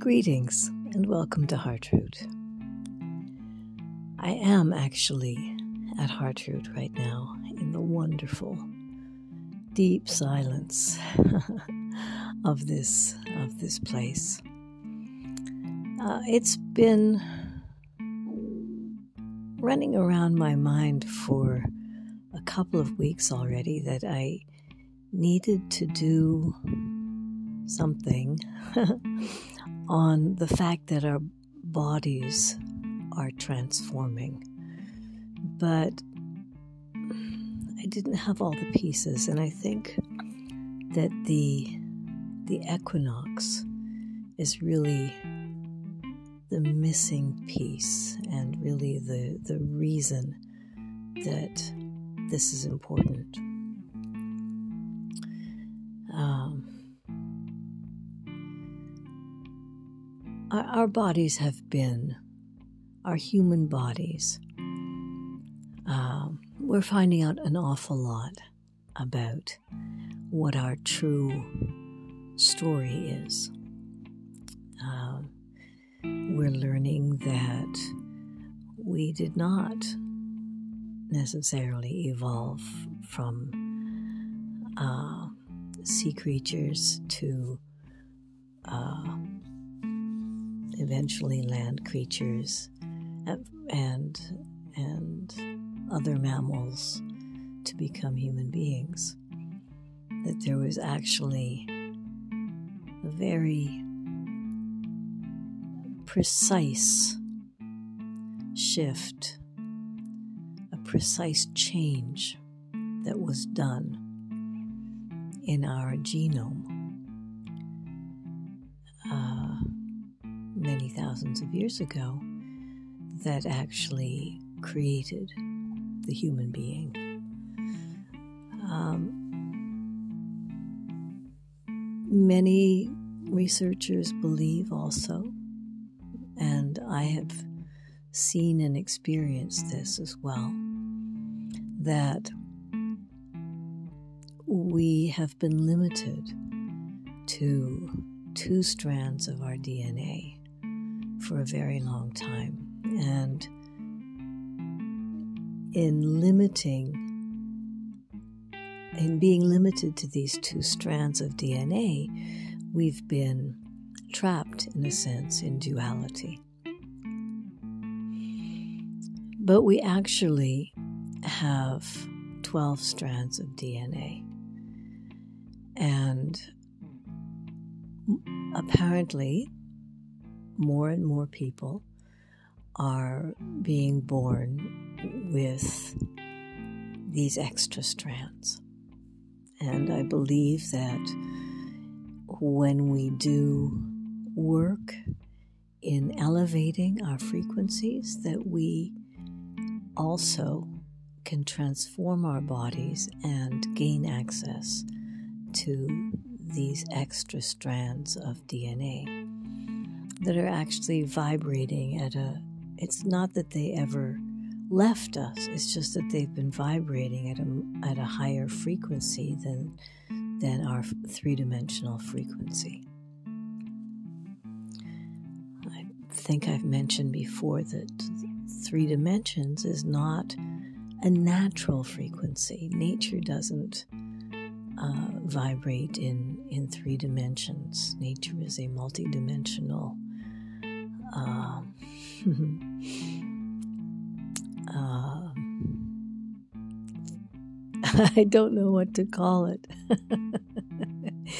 Greetings and welcome to Heartroot. I am actually at Heartroot right now in the wonderful, deep silence of this of this place. Uh, it's been running around my mind for a couple of weeks already that I needed to do something on the fact that our bodies are transforming. But I didn't have all the pieces, and I think that the the equinox is really the missing piece and really the, the reason that this is important. Our, bodies have been, our human bodies, um, we're finding out an awful lot about what our true story is. Um, we're learning that we did not necessarily evolve from uh, sea creatures to uh, eventually land creatures and and other mammals to become human beings. That there was actually a very precise shift, a precise change that was done in our genome thousands of years ago that actually created the human being. Um, many researchers believe also and I have seen and experienced this as well that we have been limited to two strands of our DNA for a very long time. And in limiting, in being limited to these two strands of DNA, we've been trapped, in a sense, in duality. But we actually have 12 strands of DNA. And apparently, more and more people are being born with these extra strands. And I believe that when we do work in elevating our frequencies that we also can transform our bodies and gain access to these extra strands of DNA that are actually vibrating at a it's not that they ever left us it's just that they've been vibrating at a, at a higher frequency than than our three-dimensional frequency i think I've mentioned before that three dimensions is not a natural frequency. Nature doesn't uh, vibrate in, in three dimensions. Nature is a multidimensional. Uh, uh, I don't know what to call it.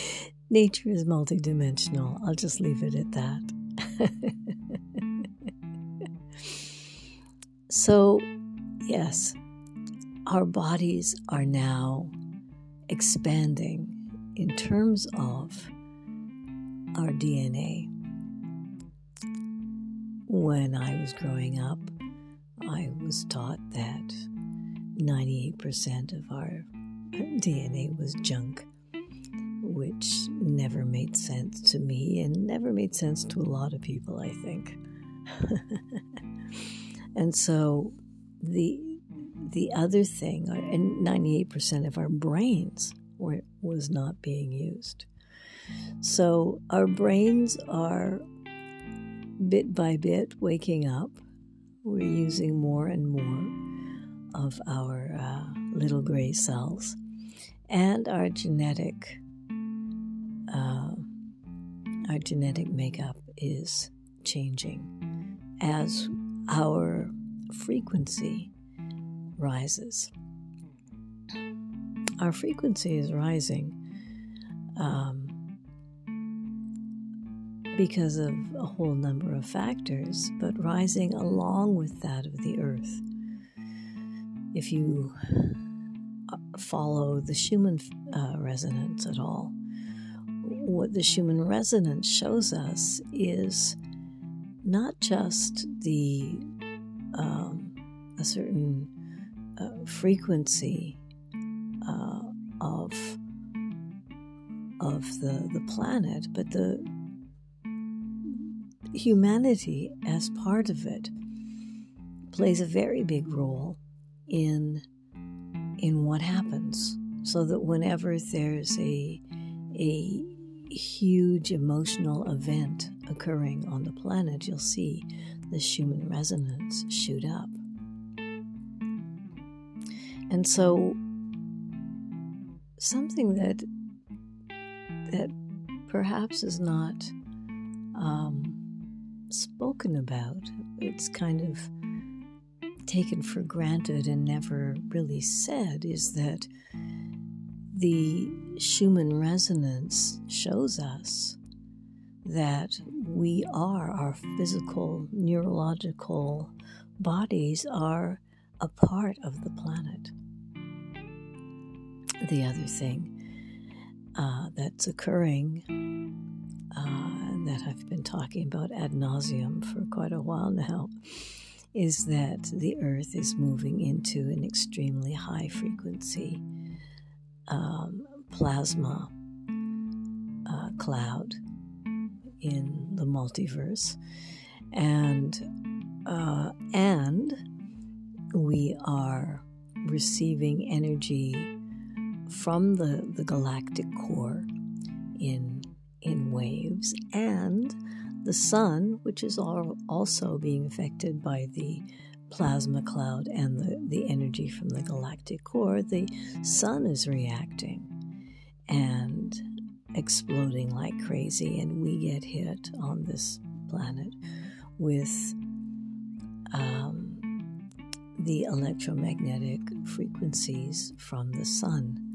Nature is multidimensional. I'll just leave it at that. So, yes, our bodies are now expanding in terms of our DNA. When I was growing up, I was taught that 98% of our DNA was junk, which never made sense to me and never made sense to a lot of people, I think. And so the the other thing, uh, and 98% of our brains were, was not being used. So our brains are bit by bit waking up. We're using more and more of our uh, little gray cells, and our genetic uh, our genetic makeup is changing as our frequency rises. Our frequency is rising um, because of a whole number of factors, but rising along with that of the earth. If you uh, follow the Schumann uh, resonance at all, what the Schumann resonance shows us is not just the um, a certain uh, frequency uh, of of the the planet, but the humanity as part of it plays a very big role in in what happens so that whenever there's a a huge emotional event occurring on the planet, you'll see the Schumann resonance shoot up. And so, something that that perhaps is not um, spoken about, it's kind of taken for granted and never really said, is that the Schumann resonance shows us that we are, our physical, neurological bodies are a part of the planet. The other thing uh, that's occurring uh, that I've been talking about ad nauseum for quite a while now is that the Earth is moving into an extremely high frequency um, plasma uh, cloud in the multiverse, and uh, and we are receiving energy from the, the galactic core in in waves and the sun which is also being affected by the plasma cloud and the, the energy from the galactic core, the sun is reacting and exploding like crazy, and we get hit on this planet with um, the electromagnetic frequencies from the sun.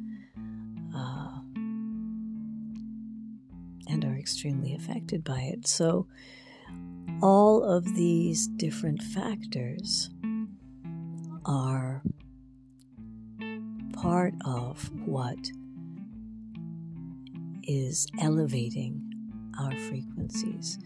And are extremely affected by it. So, all of these different factors are part of what is elevating our frequencies.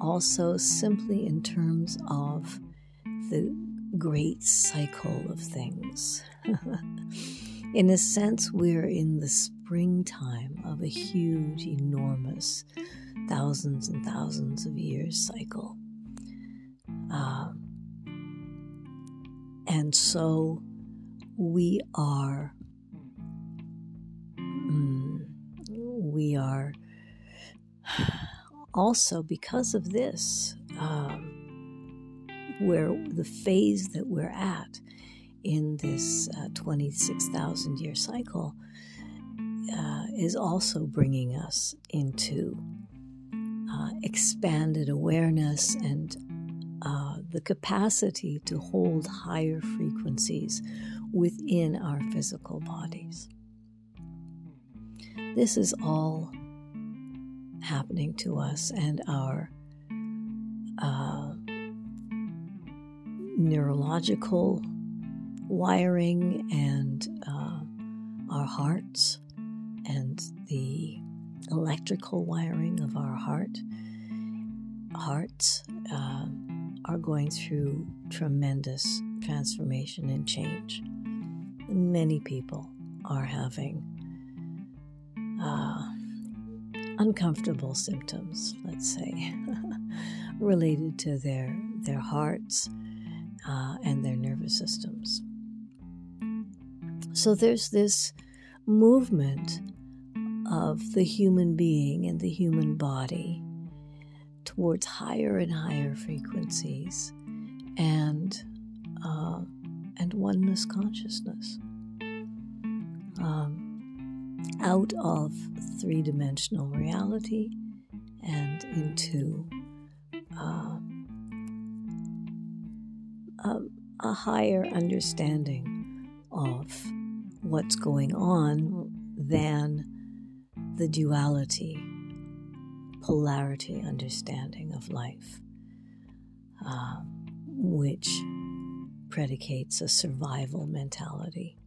Also, simply in terms of the great cycle of things. in a sense, we're in the springtime of a huge, enormous thousands and thousands of years cycle. Um, and so we are, mm, we are also because of this, um, where the phase that we're at in this uh, 26,000 year cycle uh, is also bringing us into uh, expanded awareness and uh, the capacity to hold higher frequencies within our physical bodies. This is all happening to us, and our uh, neurological wiring and uh, our hearts and the electrical wiring of our heart hearts uh, are going through tremendous transformation and change. Many people are having uh, uncomfortable symptoms, let's say, related to their their hearts uh, and their nervous systems. So there's this movement of the human being and the human body towards higher and higher frequencies and uh, and oneness consciousness. Um, out of three dimensional reality and into uh, a, a higher understanding of what's going on than the duality, polarity understanding of life, uh, which predicates a survival mentality.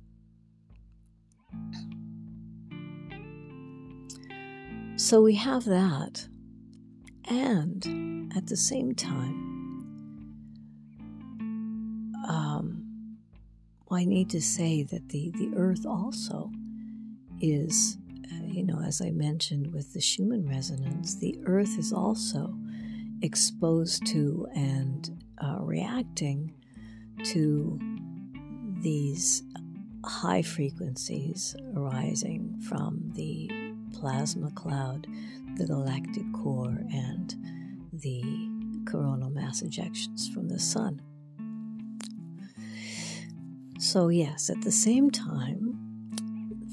So we have that, and at the same time, um, I need to say that the, the earth also is, you know, as I mentioned with the Schumann resonance, the earth is also exposed to and uh, reacting to these high frequencies arising from the plasma cloud, the galactic core, and the coronal mass ejections from the sun. So, yes, at the same time,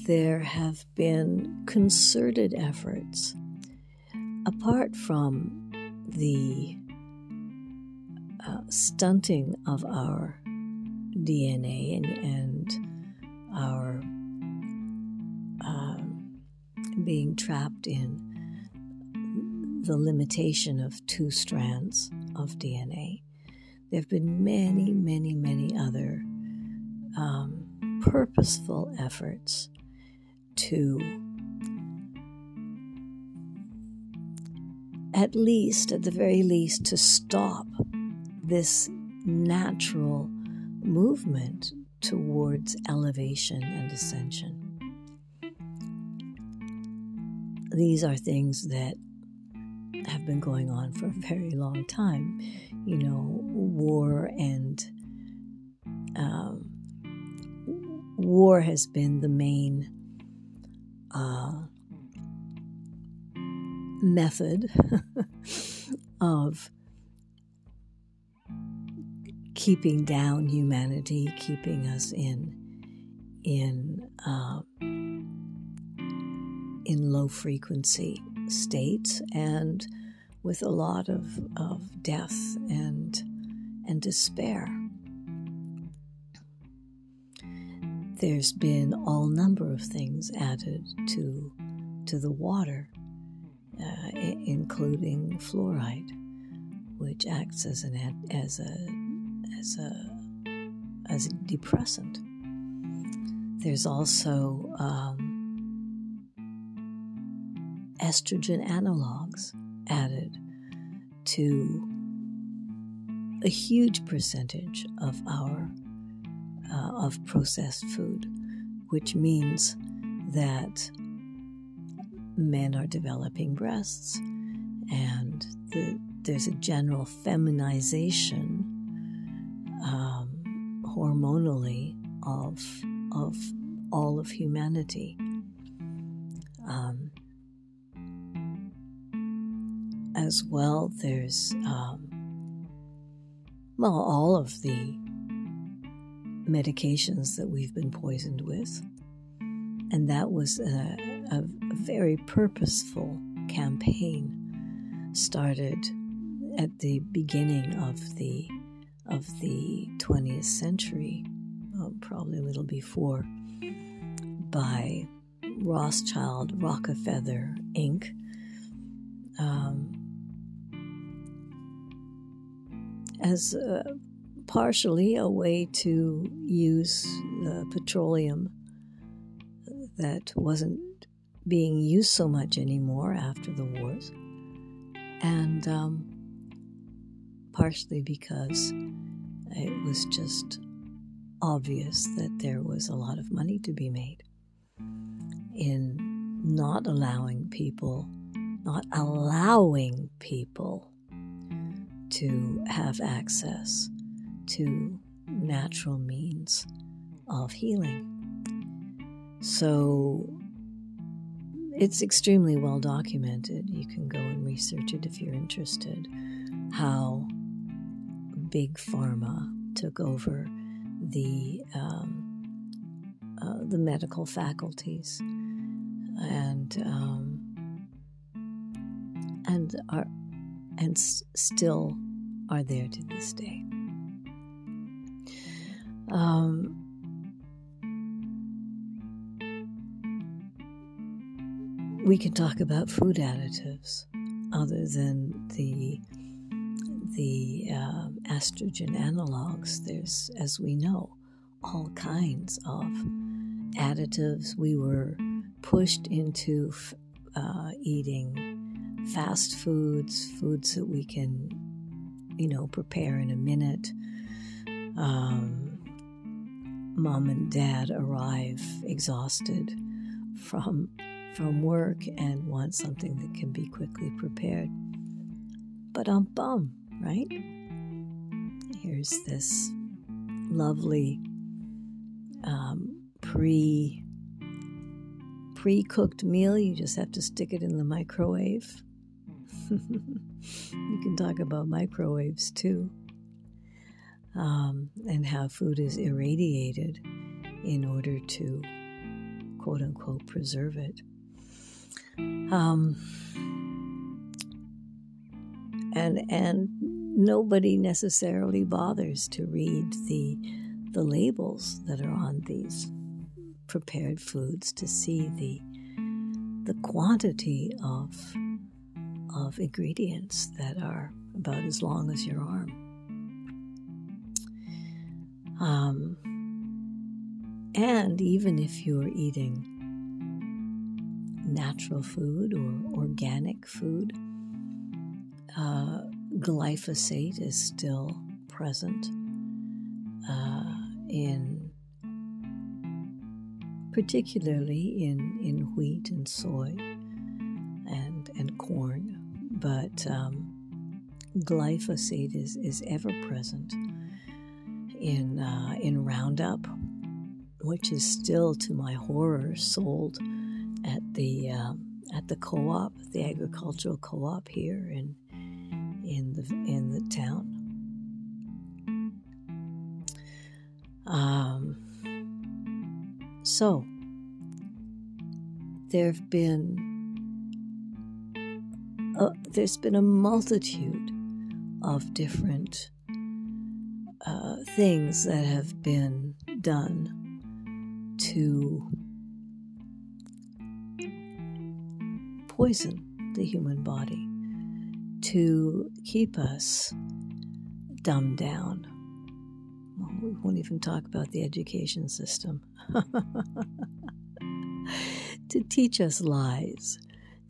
there have been concerted efforts, apart from the uh, stunting of our DNA and, and our um, being trapped in the limitation of two strands of DNA. There have been many, many, many other um, purposeful efforts to at least, at the very least, to stop this natural movement towards elevation and ascension. These are things that have been going on for a very long time. You know, war and um, war has been the main method of keeping down humanity, keeping us in in uh, in low frequency states, and with a lot of, of death and and despair. There's been all number of things added to to the water, uh, I- including fluoride, which acts as an as a as a as a depressant. There's also um, estrogen analogs added to a huge percentage of our uh, of processed food, which means that men are developing breasts and the, there's a general feminization um, hormonally of, of all of humanity. Um, as well, there's, um, well, all of the medications that we've been poisoned with. And that was a, a, very purposeful campaign started at the beginning of the of the 20th century, well, probably a little before, by Rothschild Rockefeller Inc. Um, as a, partially a way to use petroleum that wasn't being used so much anymore after the wars, and um, partially because it was just obvious that there was a lot of money to be made in not allowing people, not allowing people to have access to natural means of healing. So it's extremely well documented. You can go and research it if you're interested. How big pharma took over the um, uh, the medical faculties, and um, and are and s- still are there to this day. Um, we can talk about food additives other than the the uh, estrogen analogs. There's, as we know, all kinds of additives. We were pushed into uh, eating fast foods, foods that we can, you know, prepare in a minute. Um, mom and dad arrive exhausted from from work and want something that can be quickly prepared. But um bum, right? Here's this lovely um, pre pre cooked meal. You just have to stick it in the microwave. you can talk about microwaves too, um, and how food is irradiated in order to quote unquote preserve it. Um, and and nobody necessarily bothers to read the the labels that are on these prepared foods to see the the quantity of of ingredients that are about as long as your arm. Um, and even if you're eating natural food or organic food, uh, glyphosate is still present uh, in particularly in, in wheat and soy and and corn, but um, glyphosate is, is ever present in uh, in Roundup, which is still, to my horror, sold at the um, at the co-op, the agricultural co-op here in in the in the town. Um, so there have been uh, there's been a multitude of different uh, things that have been done to poison the human body to keep us dumbed down. We won't even talk about the education system. to teach us lies,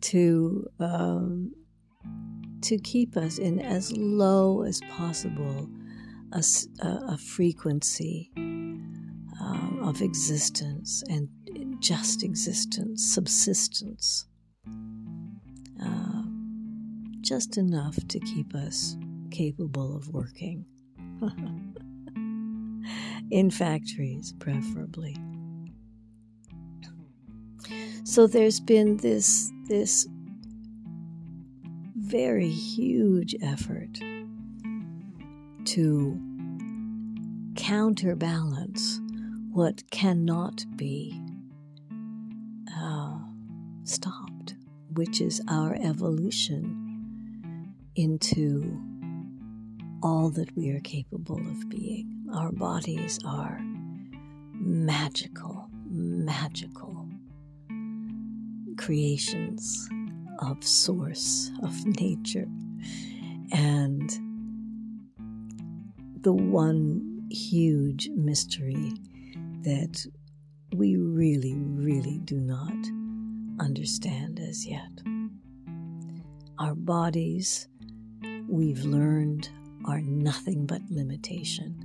to um, to keep us in as low as possible a, a frequency um, of existence and just existence, subsistence just enough to keep us capable of working. In factories, preferably. So there's been this, this very huge effort to counterbalance what cannot be uh, stopped, which is our evolution into all that we are capable of being. Our bodies are magical, magical creations of source, of nature. And the one huge mystery that we really, really do not understand as yet. Our bodies we've learned are nothing but limitation.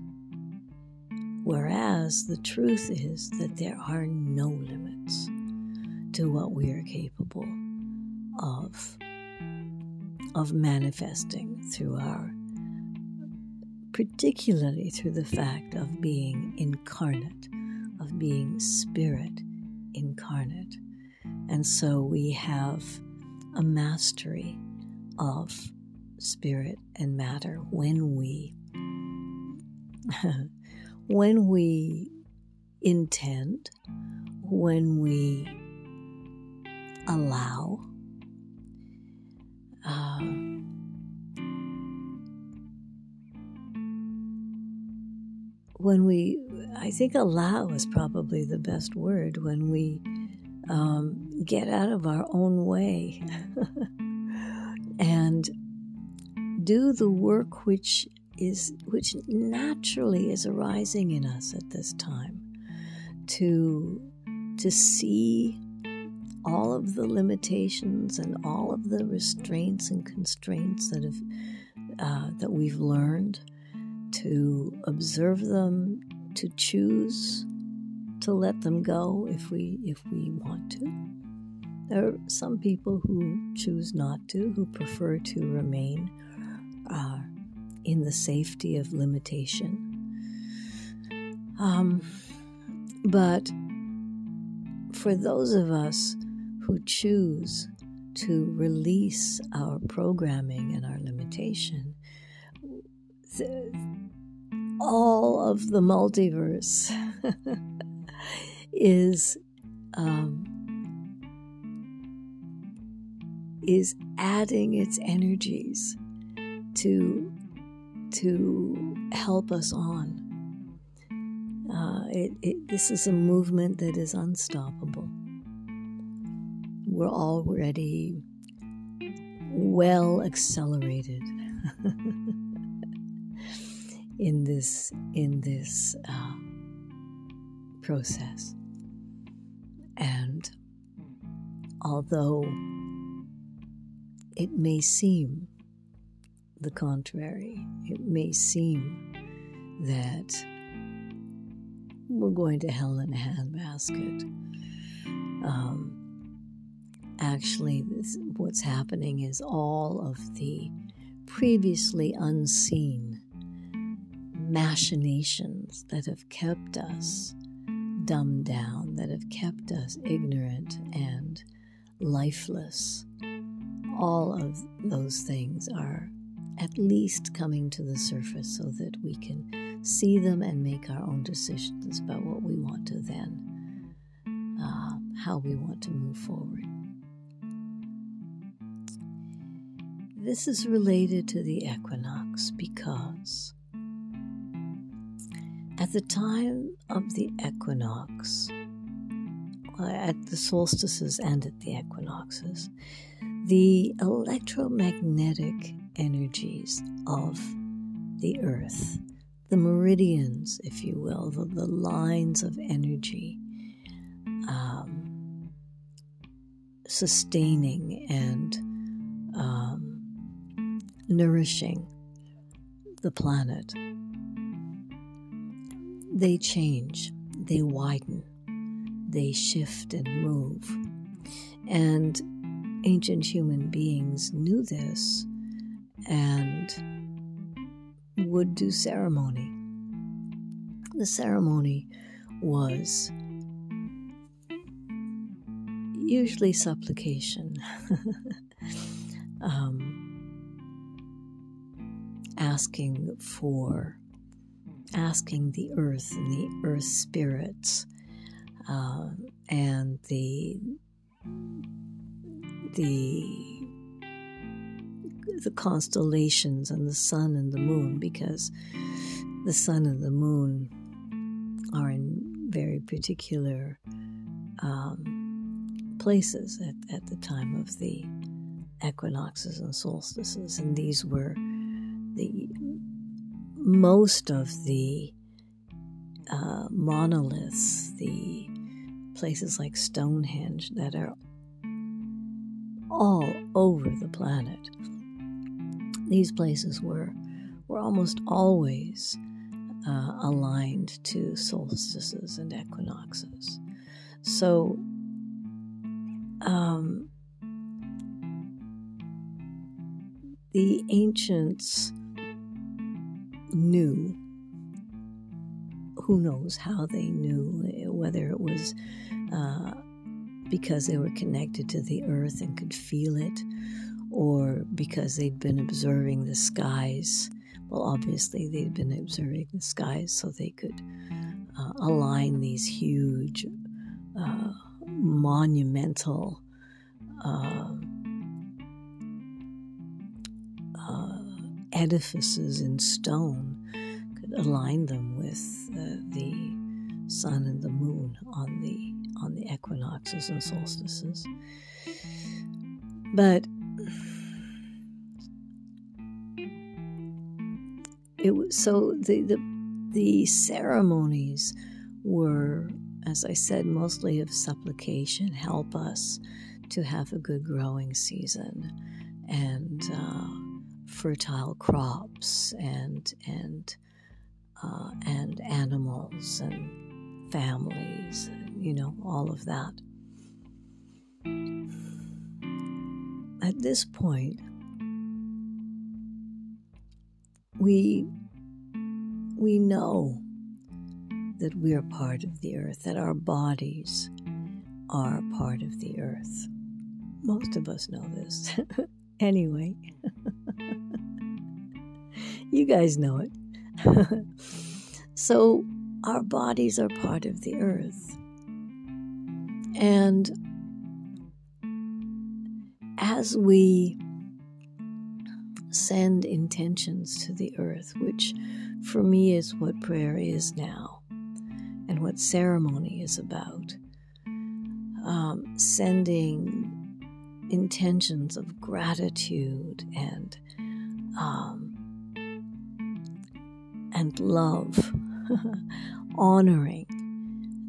Whereas the truth is that there are no limits to what we are capable of, of manifesting through our, particularly through the fact of being incarnate, of being spirit incarnate, And so we have a mastery of spirit and matter when we when we intend, when we allow, uh, when we, I think allow is probably the best word, when we um, get out of our own way and do the work which is which naturally is arising in us at this time to to see all of the limitations and all of the restraints and constraints that have uh, that we've learned to observe them to choose to let them go if we if we want to there are some people who choose not to who prefer to remain uh, in the safety of limitation. Um, but for those of us who choose to release our programming and our limitation, all of the multiverse is um, is adding its energies to to help us on. Uh, it, it, this is a movement that is unstoppable. We're already well accelerated in this in this uh, process, and although it may seem the contrary. It may seem that we're going to hell in a handbasket. Um, actually, this, what's happening is all of the previously unseen machinations that have kept us dumbed down, that have kept us ignorant and lifeless. All of those things are at least coming to the surface so that we can see them and make our own decisions about what we want to then, uh, how we want to move forward. This is related to the equinox because at the time of the equinox, at the solstices and at the equinoxes, the electromagnetic energies of the earth, the meridians, if you will, the, the lines of energy, um, sustaining and um, nourishing the planet. They change, they widen, they shift and move. And ancient human beings knew this and would do ceremony. The ceremony was usually supplication, um, asking for, asking the earth and the earth spirits uh, and the the the constellations and the sun and the moon because the sun and the moon are in very particular um, places at, at the time of the equinoxes and solstices, and these were the most of the uh, monoliths, the places like Stonehenge that are all over the planet these places were were almost always uh, aligned to solstices and equinoxes. So, um, the ancients knew. Who knows how they knew, whether it was uh, because they were connected to the earth and could feel it, or because they'd been observing the skies. Well, obviously, they'd been observing the skies so they could uh, align these huge, uh, monumental. Uh, edifices in stone could align them with uh, the sun and the moon on the on the equinoxes and solstices. But it was so the, the the ceremonies were, as I said, mostly of supplication. Help us to have a good growing season and uh, fertile crops and and uh, and animals and families, you know, all of that. At this point, we we know that we are part of the earth, that our bodies are part of the earth. Most of us know this. anyway, you guys know it. so, our bodies are part of the earth. And as we send intentions to the earth, which for me is what prayer is now and what ceremony is about, um, sending intentions of gratitude and um, and love, honoring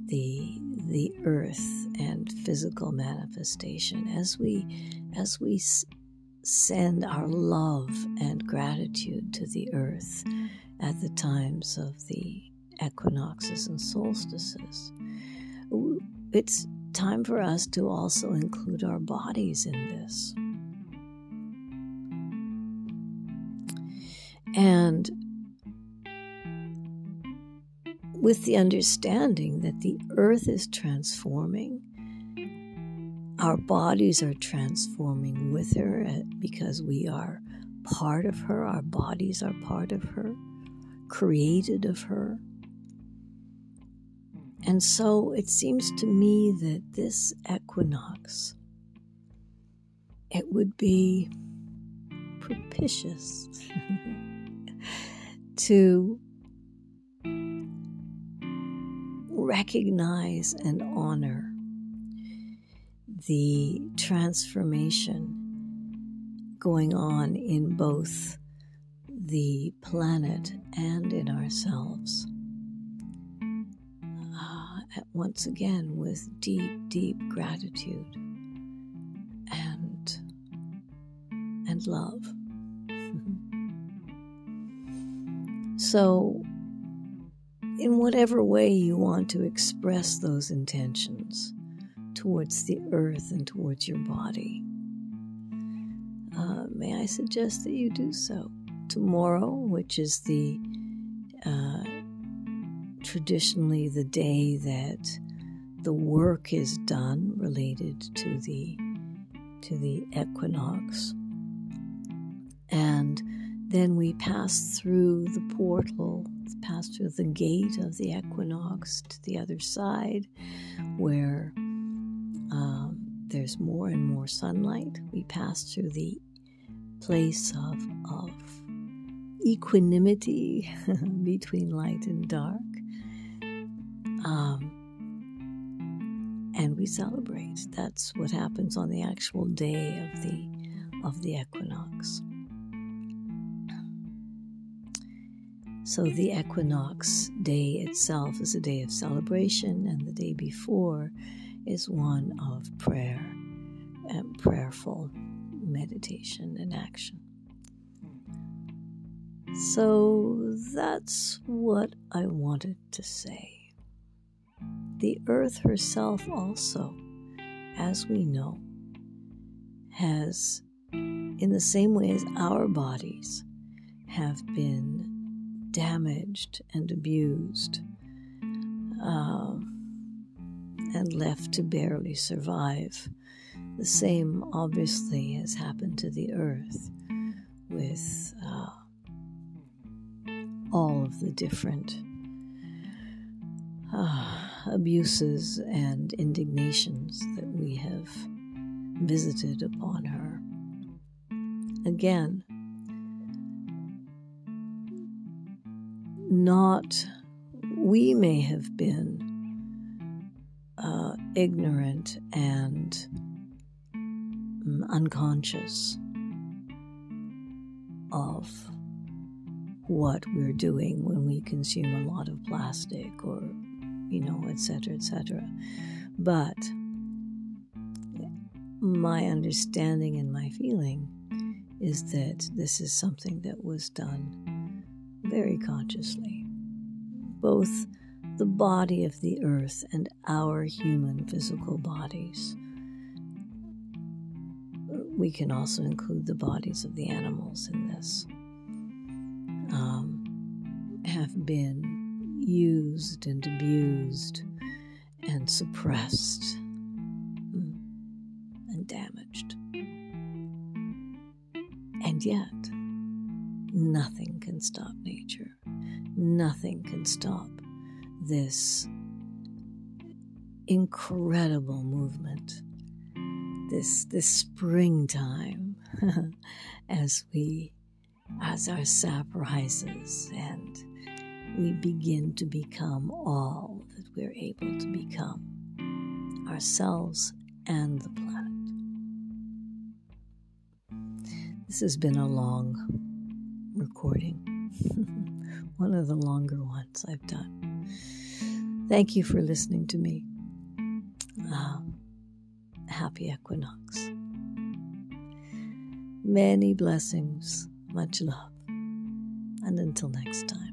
the the earth and physical manifestation as we as we send our love and gratitude to the earth at the times of the equinoxes and solstices. It's time for us to also include our bodies in this. And with the understanding that the earth is transforming, our bodies are transforming with her uh, because we are part of her, our bodies are part of her, created of her. And so it seems to me that this equinox, it would be propitious to recognize and honor the transformation going on in both the planet and in ourselves. Uh, once again, with deep, deep gratitude and and love. so, in whatever way you want to express those intentions towards the earth and towards your body, uh, may I suggest that you do so. Tomorrow, which is the uh, traditionally the day that the work is done related to the to the equinox, and then we pass through the portal pass through the gate of the equinox to the other side where um, there's more and more sunlight. We pass through the place of, of equanimity between light and dark. Um, and we celebrate. That's what happens on the actual day of the of the equinox. So the equinox day itself is a day of celebration, and the day before is one of prayer and prayerful meditation and action. So that's what I wanted to say. The earth herself, also, as we know, has, in the same way as our bodies have been damaged and abused, uh, and left to barely survive. The same obviously has happened to the earth with uh, all of the different uh, abuses and indignations that we have visited upon her. Again, not, we may have been uh, ignorant and um, unconscious of what we're doing when we consume a lot of plastic or, you know, etc., etc. But my understanding and my feeling is that this is something that was done very consciously. Both the body of the earth and our human physical bodies. We can also include the bodies of the animals in this. Um, have been used and abused and suppressed hmm, and damaged. And yet, nothing can stop nature. Nothing can stop this incredible movement, this this springtime, as we as our sap rises and we begin to become all that we're able to become, ourselves and the planet. This has been a long recording, one of the longer ones I've done. Thank you for listening to me. Um, happy equinox. Many blessings, much love, and until next time.